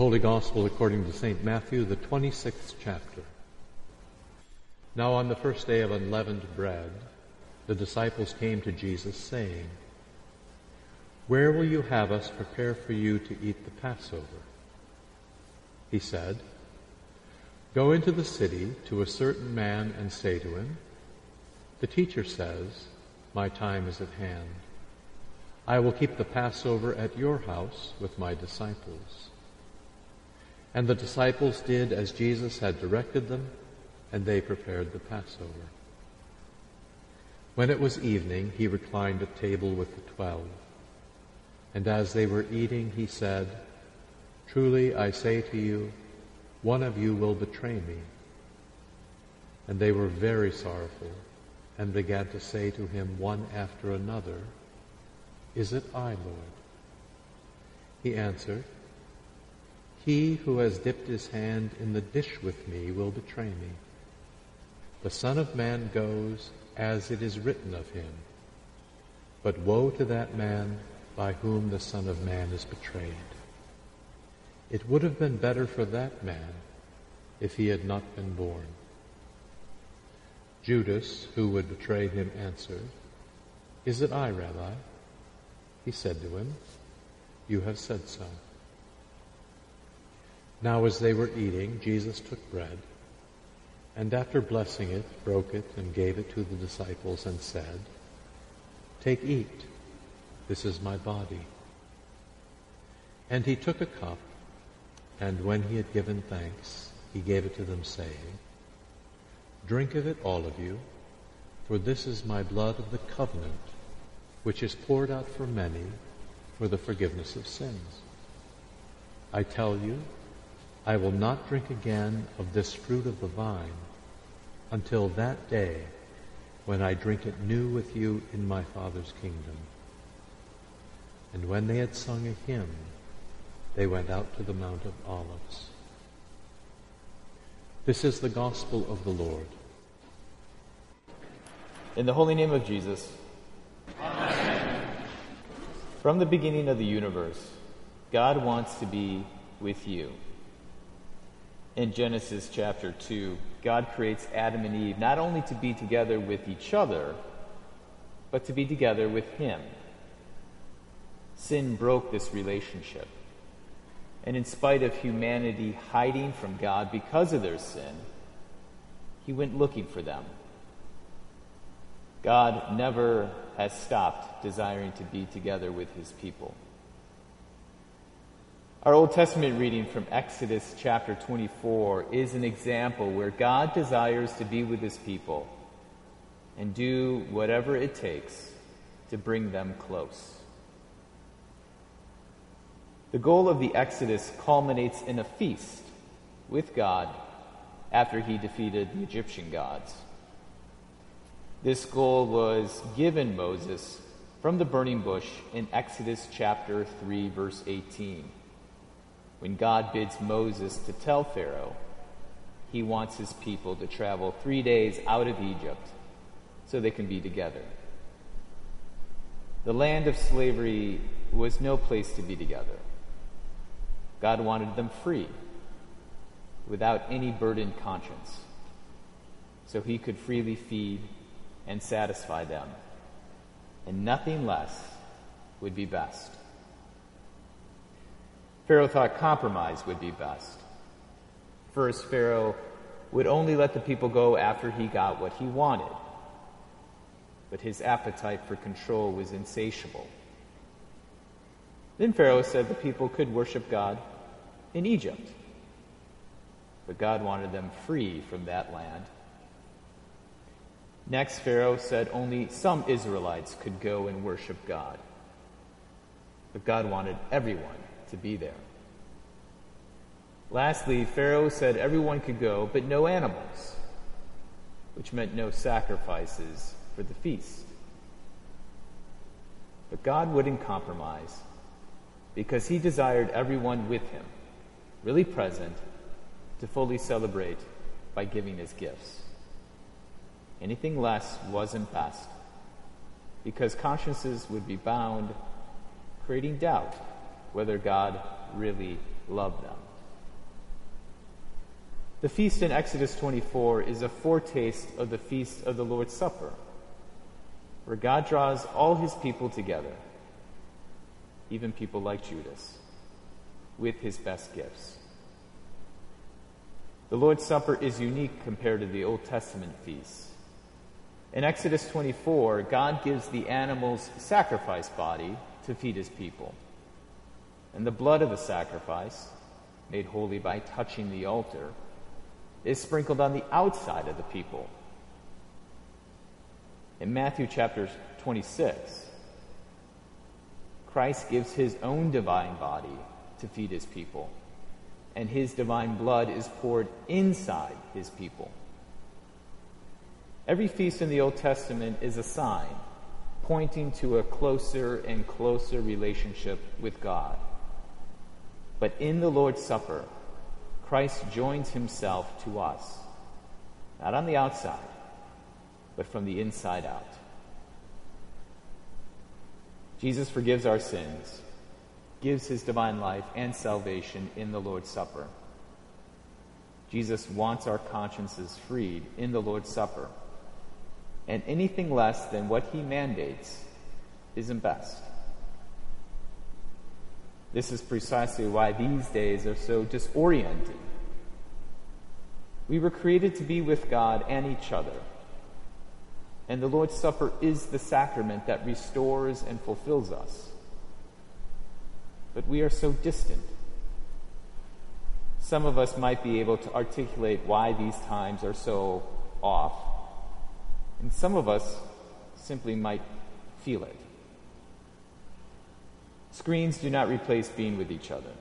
Holy Gospel according to St. Matthew, the 26th chapter. Now on the first day of unleavened bread, the disciples came to Jesus saying, Where will you have us prepare for you to eat the Passover? He said, Go into the city to a certain man and say to him, The teacher says, My time is at hand. I will keep the Passover at your house with my disciples. And the disciples did as Jesus had directed them, and they prepared the Passover. When it was evening, he reclined at table with the twelve. And as they were eating, he said, Truly I say to you, one of you will betray me. And they were very sorrowful, and began to say to him one after another, Is it I, Lord? He answered, he who has dipped his hand in the dish with me will betray me. The Son of Man goes as it is written of him. But woe to that man by whom the Son of Man is betrayed. It would have been better for that man if he had not been born. Judas, who would betray him, answered, Is it I, Rabbi? He said to him, You have said so. Now as they were eating, Jesus took bread, and after blessing it, broke it and gave it to the disciples and said, Take, eat. This is my body. And he took a cup, and when he had given thanks, he gave it to them, saying, Drink of it, all of you, for this is my blood of the covenant, which is poured out for many for the forgiveness of sins. I tell you, I will not drink again of this fruit of the vine until that day when I drink it new with you in my Father's kingdom. And when they had sung a hymn, they went out to the Mount of Olives. This is the gospel of the Lord. In the holy name of Jesus. Amen. From the beginning of the universe, God wants to be with you in Genesis chapter 2, God creates Adam and Eve not only to be together with each other, but to be together with Him. Sin broke this relationship. And in spite of humanity hiding from God because of their sin, He went looking for them. God never has stopped desiring to be together with His people. Our Old Testament reading from Exodus chapter 24 is an example where God desires to be with his people and do whatever it takes to bring them close. The goal of the Exodus culminates in a feast with God after he defeated the Egyptian gods. This goal was given Moses from the burning bush in Exodus chapter 3 verse 18 when God bids Moses to tell Pharaoh he wants his people to travel three days out of Egypt so they can be together. The land of slavery was no place to be together. God wanted them free, without any burdened conscience, so he could freely feed and satisfy them, and nothing less would be best. Pharaoh thought compromise would be best. First, Pharaoh would only let the people go after he got what he wanted. But his appetite for control was insatiable. Then Pharaoh said the people could worship God in Egypt. But God wanted them free from that land. Next, Pharaoh said only some Israelites could go and worship God. But God wanted everyone to be there. Lastly, Pharaoh said everyone could go, but no animals, which meant no sacrifices for the feast. But God wouldn't compromise because he desired everyone with him, really present, to fully celebrate by giving his gifts. Anything less wasn't best because consciences would be bound, creating doubt whether God really loved them. The feast in Exodus 24 is a foretaste of the feast of the Lord's Supper, where God draws all his people together, even people like Judas, with his best gifts. The Lord's Supper is unique compared to the Old Testament feasts. In Exodus 24, God gives the animal's sacrifice body to feed his people. And the blood of the sacrifice, made holy by touching the altar, is sprinkled on the outside of the people. In Matthew chapter 26, Christ gives his own divine body to feed his people, and his divine blood is poured inside his people. Every feast in the Old Testament is a sign pointing to a closer and closer relationship with God. But in the Lord's Supper, Christ joins himself to us, not on the outside, but from the inside out. Jesus forgives our sins, gives his divine life and salvation in the Lord's Supper. Jesus wants our consciences freed in the Lord's Supper. And anything less than what he mandates isn't best. This is precisely why these days are so disorienting. We were created to be with God and each other. And the Lord's Supper is the sacrament that restores and fulfills us. But we are so distant. Some of us might be able to articulate why these times are so off, and some of us simply might feel it. Screens do not replace being with each other.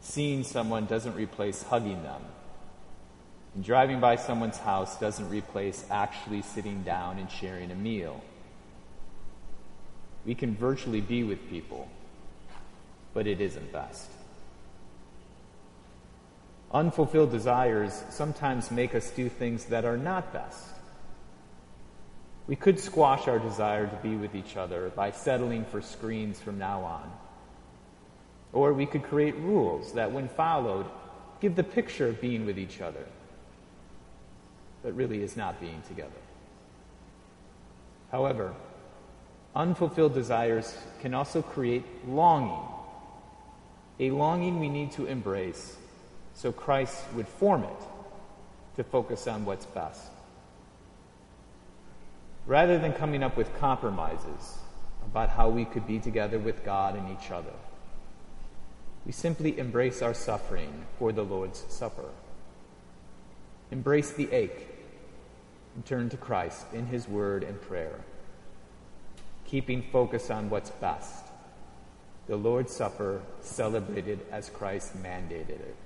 Seeing someone doesn't replace hugging them. And driving by someone's house doesn't replace actually sitting down and sharing a meal. We can virtually be with people, but it isn't best. Unfulfilled desires sometimes make us do things that are not best. We could squash our desire to be with each other by settling for screens from now on. Or we could create rules that, when followed, give the picture of being with each other, but really is not being together. However, unfulfilled desires can also create longing, a longing we need to embrace so Christ would form it to focus on what's best rather than coming up with compromises about how we could be together with God and each other. We simply embrace our suffering for the Lord's Supper. Embrace the ache and turn to Christ in His Word and prayer, keeping focus on what's best. The Lord's Supper celebrated as Christ mandated it.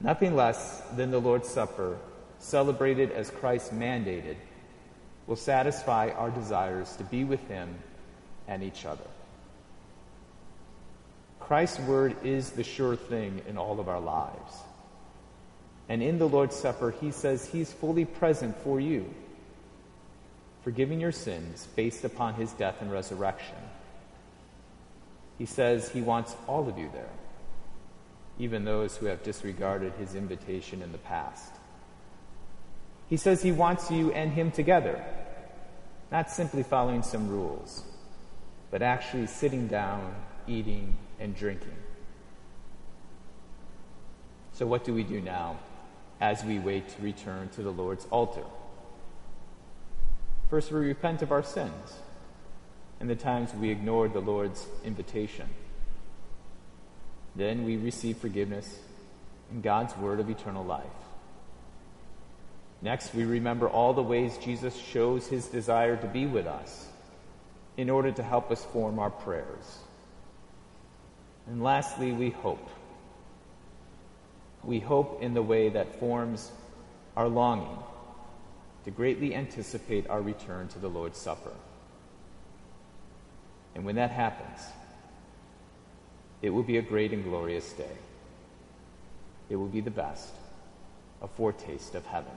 Nothing less than the Lord's Supper celebrated as Christ mandated will satisfy our desires to be with Him and each other. Christ's word is the sure thing in all of our lives. And in the Lord's Supper, He says He's fully present for you, forgiving your sins based upon His death and resurrection. He says He wants all of you there, even those who have disregarded His invitation in the past. He says he wants you and him together, not simply following some rules, but actually sitting down, eating, and drinking. So, what do we do now as we wait to return to the Lord's altar? First, we repent of our sins and the times we ignored the Lord's invitation. Then we receive forgiveness and God's word of eternal life. Next, we remember all the ways Jesus shows his desire to be with us in order to help us form our prayers. And lastly, we hope. We hope in the way that forms our longing to greatly anticipate our return to the Lord's Supper. And when that happens, it will be a great and glorious day. It will be the best, a foretaste of heaven.